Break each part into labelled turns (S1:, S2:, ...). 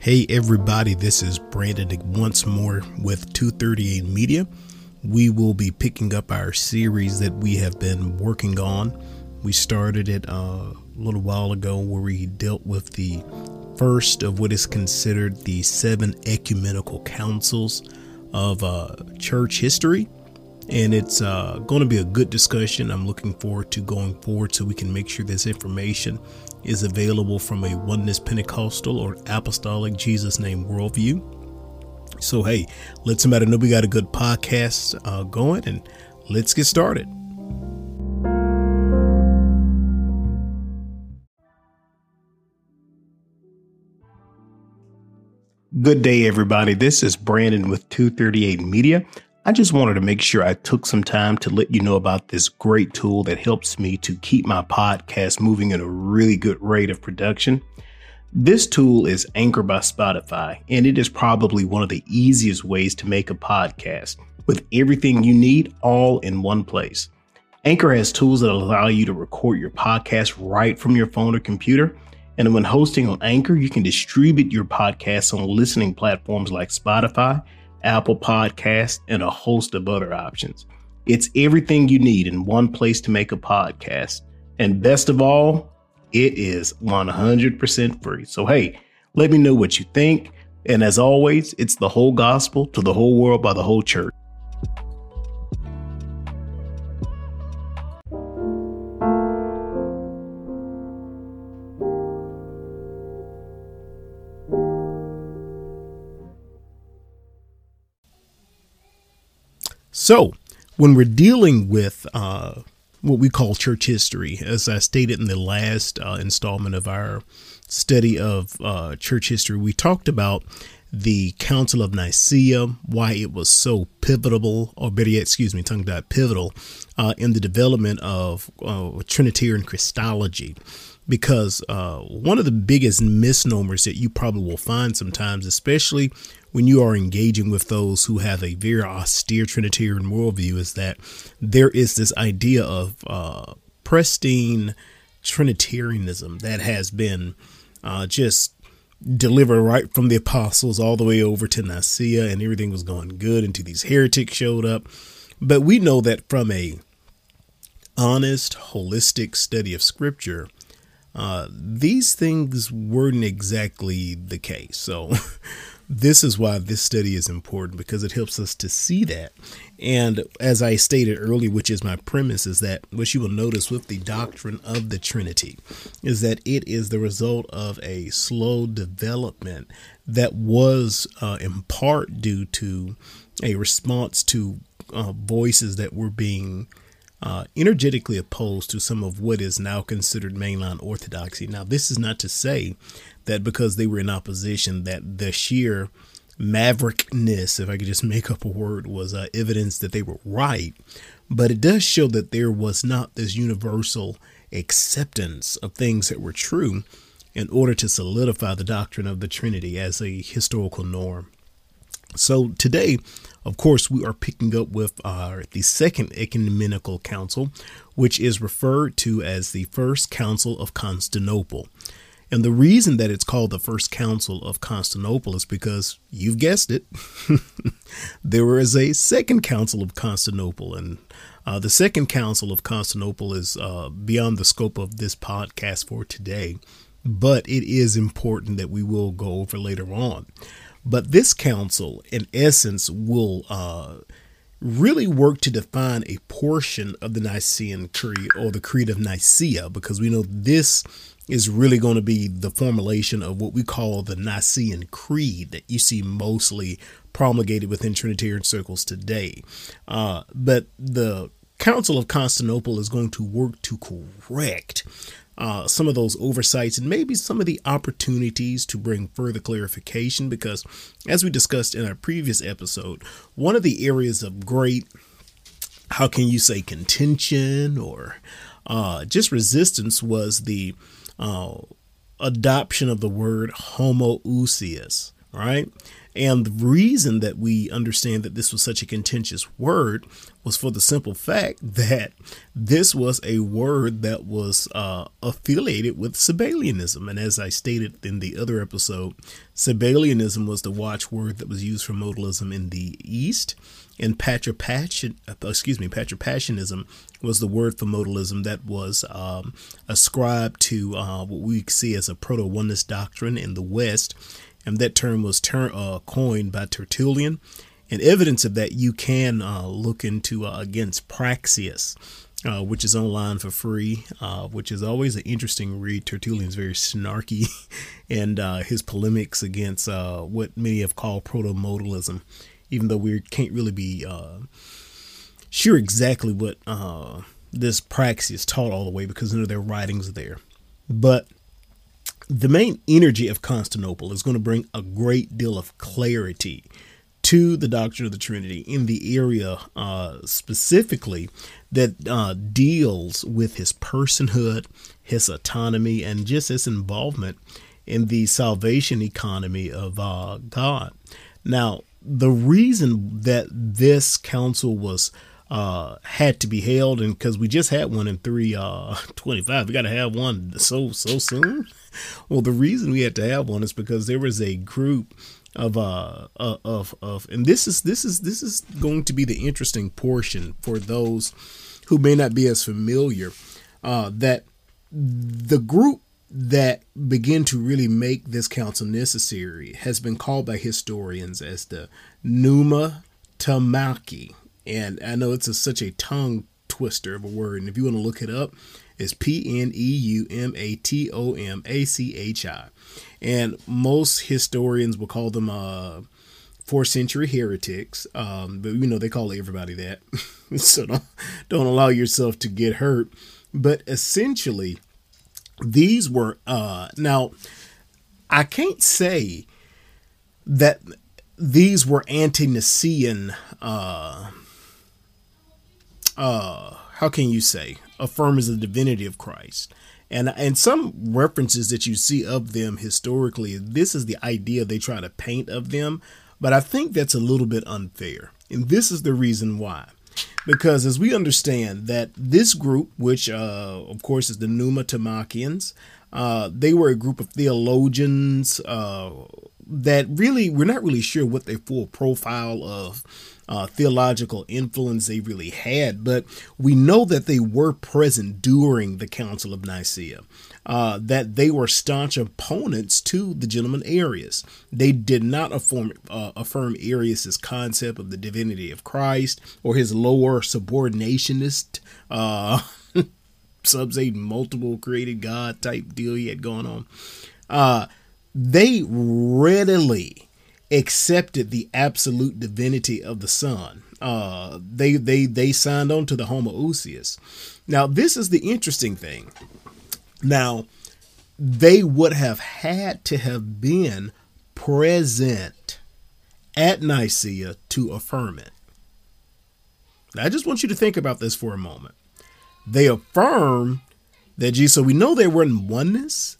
S1: Hey everybody, this is Brandon once more with 238 Media. We will be picking up our series that we have been working on. We started it uh, a little while ago where we dealt with the first of what is considered the seven ecumenical councils of uh, church history. And it's uh, going to be a good discussion. I'm looking forward to going forward so we can make sure this information is available from a oneness Pentecostal or apostolic Jesus name worldview. So, hey, let somebody know we got a good podcast uh, going and let's get started. Good day, everybody. This is Brandon with 238 Media. I just wanted to make sure I took some time to let you know about this great tool that helps me to keep my podcast moving at a really good rate of production. This tool is Anchor by Spotify, and it is probably one of the easiest ways to make a podcast with everything you need all in one place. Anchor has tools that allow you to record your podcast right from your phone or computer. And when hosting on Anchor, you can distribute your podcast on listening platforms like Spotify Apple Podcast, and a host of other options. It's everything you need in one place to make a podcast. And best of all, it is 100% free. So, hey, let me know what you think. And as always, it's the whole gospel to the whole world by the whole church. So, when we're dealing with uh, what we call church history, as I stated in the last uh, installment of our study of uh, church history, we talked about the Council of Nicaea, why it was so pivotal, or better yet, excuse me, tongue tied pivotal, uh, in the development of uh, Trinitarian Christology. Because uh, one of the biggest misnomers that you probably will find sometimes, especially when you are engaging with those who have a very austere Trinitarian worldview, is that there is this idea of uh, pristine Trinitarianism that has been uh, just delivered right from the apostles all the way over to Nicaea, and everything was going good until these heretics showed up. But we know that from a honest, holistic study of Scripture, uh, these things weren't exactly the case. So, this is why this study is important because it helps us to see that. And as I stated earlier, which is my premise, is that what you will notice with the doctrine of the Trinity is that it is the result of a slow development that was uh, in part due to a response to uh, voices that were being uh, energetically opposed to some of what is now considered mainline orthodoxy. Now, this is not to say that because they were in opposition, that the sheer maverickness, if I could just make up a word, was uh, evidence that they were right. But it does show that there was not this universal acceptance of things that were true in order to solidify the doctrine of the Trinity as a historical norm. So today, of course, we are picking up with our the second ecumenical council, which is referred to as the First Council of Constantinople. And the reason that it's called the First Council of Constantinople is because you've guessed it, there was a second Council of Constantinople, and uh, the Second Council of Constantinople is uh, beyond the scope of this podcast for today, but it is important that we will go over later on. But this council, in essence, will uh, really work to define a portion of the Nicene Creed or the Creed of Nicaea, because we know this is really going to be the formulation of what we call the Nicene Creed that you see mostly promulgated within Trinitarian circles today. Uh, but the Council of Constantinople is going to work to correct uh, some of those oversights and maybe some of the opportunities to bring further clarification. Because, as we discussed in our previous episode, one of the areas of great, how can you say, contention or uh, just resistance was the uh, adoption of the word homoousios, right? And the reason that we understand that this was such a contentious word was for the simple fact that this was a word that was uh, affiliated with Sabellianism. And as I stated in the other episode, Sabellianism was the watchword that was used for modalism in the East, and Patripassian, excuse me, was the word for modalism that was um, ascribed to uh, what we see as a proto oneness doctrine in the West and that term was ter- uh, coined by Tertullian. And evidence of that you can uh, look into uh, against Praxeas, uh, which is online for free, uh, which is always an interesting read. Tertullian's very snarky, and uh, his polemics against what many have called proto-modalism, even though we can't really be sure exactly what this Praxeas taught all the way because none of their writings are there. But the main energy of Constantinople is going to bring a great deal of clarity to the doctrine of the Trinity in the area uh, specifically that uh, deals with his personhood, his autonomy, and just his involvement in the salvation economy of uh, God. Now, the reason that this council was uh, had to be held, and because we just had one in three uh, twenty five, we got to have one so so soon. Well, the reason we had to have one is because there was a group of uh, uh of of and this is this is this is going to be the interesting portion for those who may not be as familiar uh that the group that begin to really make this council necessary has been called by historians as the Pneuma Tamaki. And I know it's a, such a tongue twister of a word. And if you want to look it up, it's P N E U M A T O M A C H I. And most historians will call them uh, fourth century heretics. Um, but you know, they call everybody that. so don't, don't allow yourself to get hurt. But essentially, these were uh, now I can't say that these were anti-Nicene uh uh how can you say affirms the divinity of Christ. And and some references that you see of them historically, this is the idea they try to paint of them, but I think that's a little bit unfair. And this is the reason why. Because as we understand that this group, which uh, of course is the Pneumatomachians, uh, they were a group of theologians uh, that really we're not really sure what their full profile of uh, theological influence they really had, but we know that they were present during the Council of Nicaea. Uh, that they were staunch opponents to the gentleman Arius. They did not affirm, uh, affirm Arius's concept of the divinity of Christ or his lower subordinationist uh, subs a multiple created God type deal he had going on. Uh, they readily accepted the absolute divinity of the Son. Uh, they they they signed on to the homoousios. Now this is the interesting thing. Now they would have had to have been present at Nicaea to affirm it. Now, I just want you to think about this for a moment. They affirm that Jesus. So we know they were in oneness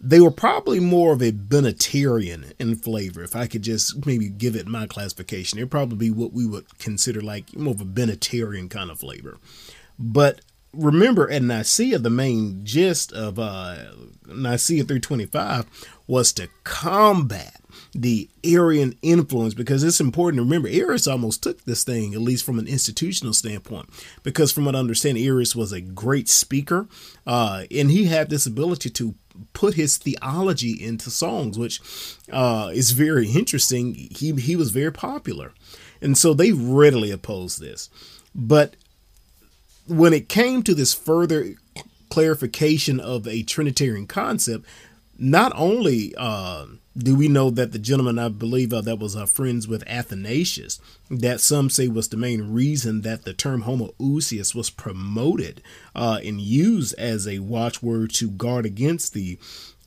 S1: they were probably more of a Binitarian in flavor. If I could just maybe give it my classification, it'd probably be what we would consider like more of a Binitarian kind of flavor. But remember, at Nicaea, the main gist of uh, Nicaea 325 was to combat the Arian influence because it's important to remember Arius almost took this thing, at least from an institutional standpoint, because from what I understand, Arius was a great speaker uh, and he had this ability to put his theology into songs, which uh, is very interesting. He he was very popular, and so they readily opposed this. But when it came to this further clarification of a Trinitarian concept, not only uh, do we know that the gentleman I believe uh, that was uh, friends with Athanasius, that some say was the main reason that the term homoousios was promoted uh, and used as a watchword to guard against the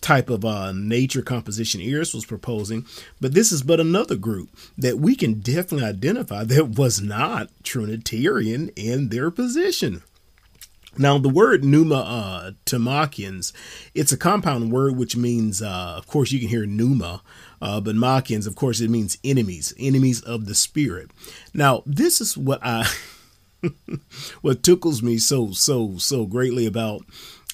S1: type of uh, nature composition Arius was proposing. But this is but another group that we can definitely identify that was not Trinitarian in their position. Now, the word pneuma uh, Tamachians, it's a compound word which means, uh, of course, you can hear pneuma, uh, but Machians, of course, it means enemies, enemies of the spirit. Now, this is what I, what tickles me so, so, so greatly about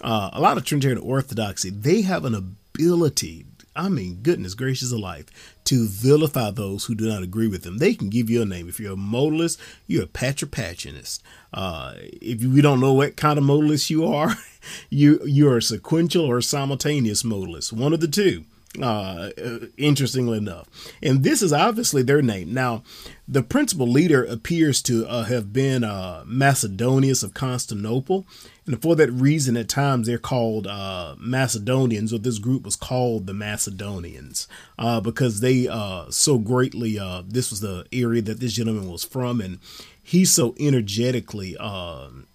S1: uh, a lot of Trinitarian orthodoxy. They have an ability I mean, goodness gracious alive, to vilify those who do not agree with them. They can give you a name. If you're a modalist, you're a patripatchinist. Uh, if you don't know what kind of modalist you are, you you're a sequential or simultaneous modalist, one of the two uh, interestingly enough. And this is obviously their name. Now, the principal leader appears to uh, have been uh, Macedonius of Constantinople. And for that reason, at times they're called uh, Macedonians, or this group was called the Macedonians, uh, because they uh, so greatly, uh, this was the area that this gentleman was from, and he so energetically um,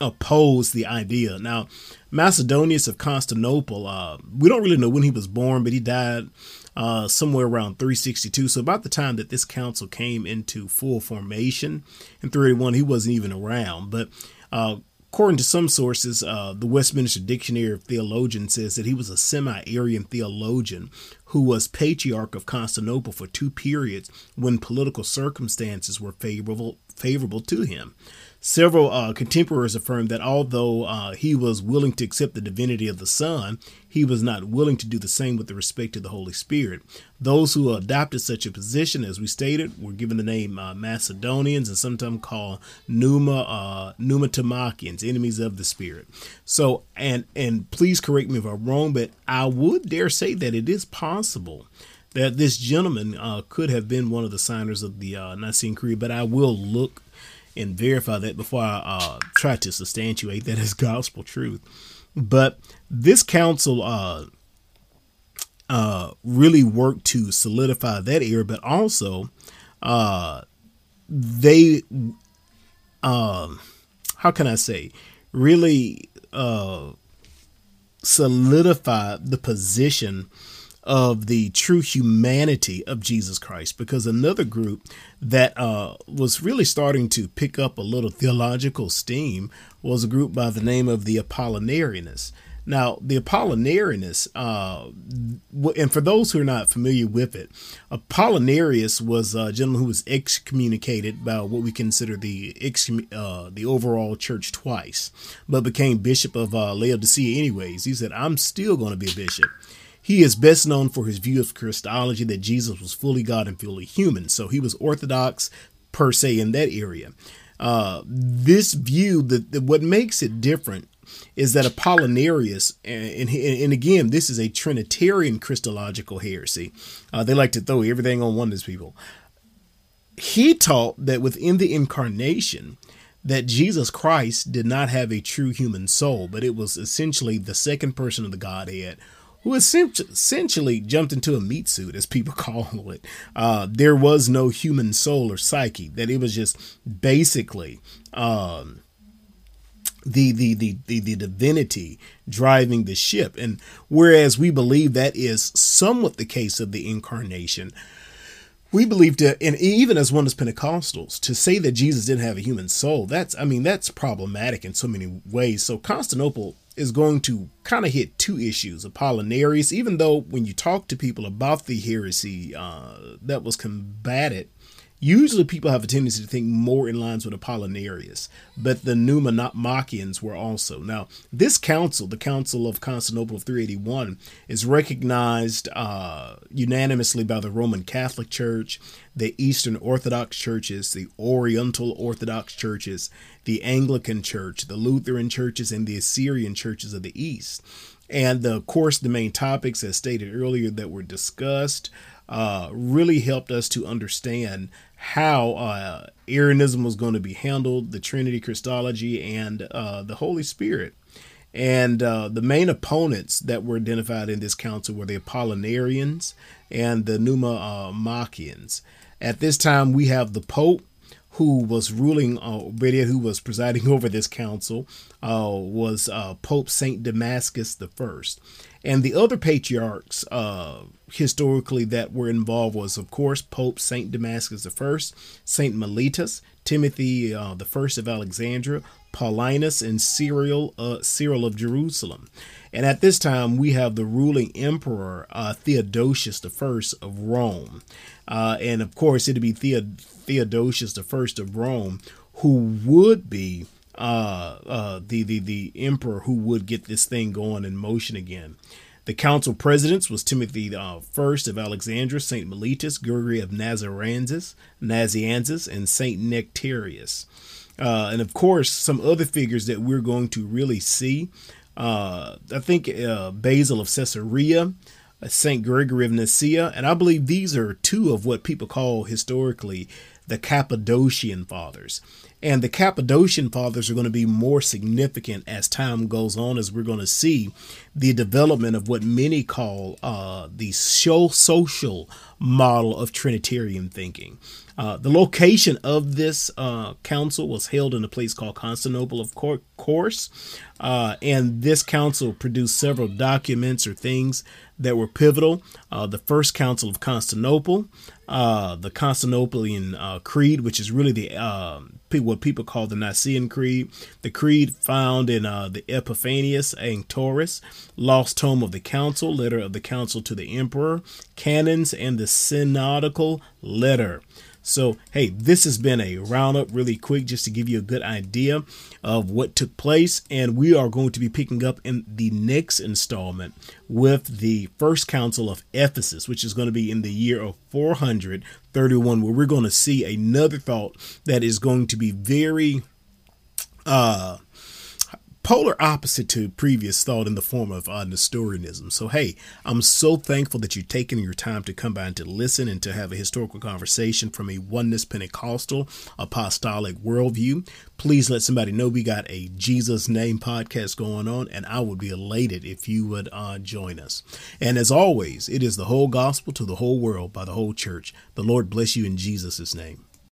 S1: opposed the idea. Now, Macedonius of Constantinople, uh, we don't really know when he was born, but he died uh, somewhere around 362. So about the time that this council came into full formation in 381, he wasn't even around. But uh, according to some sources, uh, the Westminster Dictionary of Theologians says that he was a semi-Arian theologian who was patriarch of Constantinople for two periods when political circumstances were favorable favorable to him. Several uh, contemporaries affirmed that although uh, he was willing to accept the divinity of the Son, he was not willing to do the same with respect to the Holy Spirit. Those who adopted such a position, as we stated, were given the name uh, Macedonians and sometimes called Numa uh, Pneumatomachians, enemies of the Spirit. So, and and please correct me if I'm wrong, but I would dare say that it is possible that this gentleman uh, could have been one of the signers of the uh, Nicene Creed, but I will look and verify that before I uh, try to substantiate that as gospel truth. But this council uh, uh, really worked to solidify that area, but also uh, they, um, how can I say, really uh, solidify the position of the true humanity of Jesus Christ because another group that uh, was really starting to pick up a little theological steam was a group by the name of the Apollinarianists. Now, the Apollinarianists, uh, and for those who are not familiar with it, Apollinarius was a gentleman who was excommunicated by what we consider the uh, the overall church twice, but became bishop of uh, Laodicea anyways. He said, "I'm still going to be a bishop." He is best known for his view of Christology that Jesus was fully God and fully human. So he was orthodox per se in that area. Uh, this view, that what makes it different is that Apollinarius, and, and, and, again, this is a Trinitarian Christological heresy. Uh, they like to throw everything on oneness people. He taught that within the incarnation, that Jesus Christ did not have a true human soul, but it was essentially the second person of the Godhead who essentially jumped into a meat suit, as people call it. Uh, there was no human soul or psyche; that it was just basically um, the, the the the the divinity driving the ship. And whereas we believe that is somewhat the case of the incarnation, we believe to, and even as one as Pentecostals, to say that Jesus didn't have a human soul, that's, I mean, that's problematic in so many ways. So Constantinople is going to kind of hit two issues Apollinarius, even though when you talk to people about the heresy uh, that was combated Usually people have a tendency to think more in lines with Apollinarius, but the Pneumatomachians were also. Now, this council, the Council of Constantinople of 381, is recognized uh, unanimously by the Roman Catholic Church, the Eastern Orthodox churches, the Oriental Orthodox churches, the Anglican Church, the Lutheran churches, and the Assyrian churches of the East. And of course, the main topics, as stated earlier, that were discussed uh, really helped us to understand how uh, Arianism was going to be handled, the Trinity Christology, and uh, the Holy Spirit. And uh, the main opponents that were identified in this council were the Apollinarians and the Pneumachians. At this time, we have the Pope, who was ruling, uh, who was presiding over this council, uh, was uh, Pope Saint Damasus the First, and the other patriarchs uh, historically that were involved was, of course, Pope Saint Damasus I, Saint Mellitus, Timothy uh, the First of Alexandria, Paulinus, and Cyril, uh, Cyril of Jerusalem. And at this time, we have the ruling emperor uh, Theodosius I of Rome. Uh, and of course, it'd be Theodosius I of Rome who would be uh, uh, the, the, the emperor who would get this thing going in motion again. The council presidents was Timothy uh, I of Alexandria, St. Mellitus, Gregory of Nazianzus, Nazianzus, and St. Nectarius. Uh, and of course, some other figures that we're going to really see. Uh, I think uh, Basil of Caesarea, St. Gregory of Nicaea, and I believe these are two of what people call historically the Cappadocian fathers. And the Cappadocian fathers are going to be more significant as time goes on, as we're going to see the development of what many call uh, the social model of Trinitarian thinking. Uh, the location of this uh, council was held in a place called Constantinople, of course, uh, and this council produced several documents or things that were pivotal. Uh, the First Council of Constantinople, uh, the Constantinopolitan uh, Creed, which is really the what people call the Nicene Creed, the creed found in the Epiphanius Sanctorum, Lost Tome of the Council, Letter of the Council to the Emperor, Canons, and the Synodical Letter. So, hey, this has been a roundup really quick just to give you a good idea of what took place. And we are going to be picking up in the next installment with the First Council of Ephesus, which is going to be in the year of 431, where we're going to see another thought that is going to be very uh polar opposite to previous thought in the form of uh, Nestorianism. So, hey, I'm so thankful that you've taken your time to come by and to listen and to have a historical conversation from a oneness Pentecostal apostolic worldview. Please let somebody know we got a Jesus Name podcast going on, and I would be elated if you would uh, join us. And as always, it is the whole gospel to the whole world by the whole church. The Lord bless you in Jesus' name.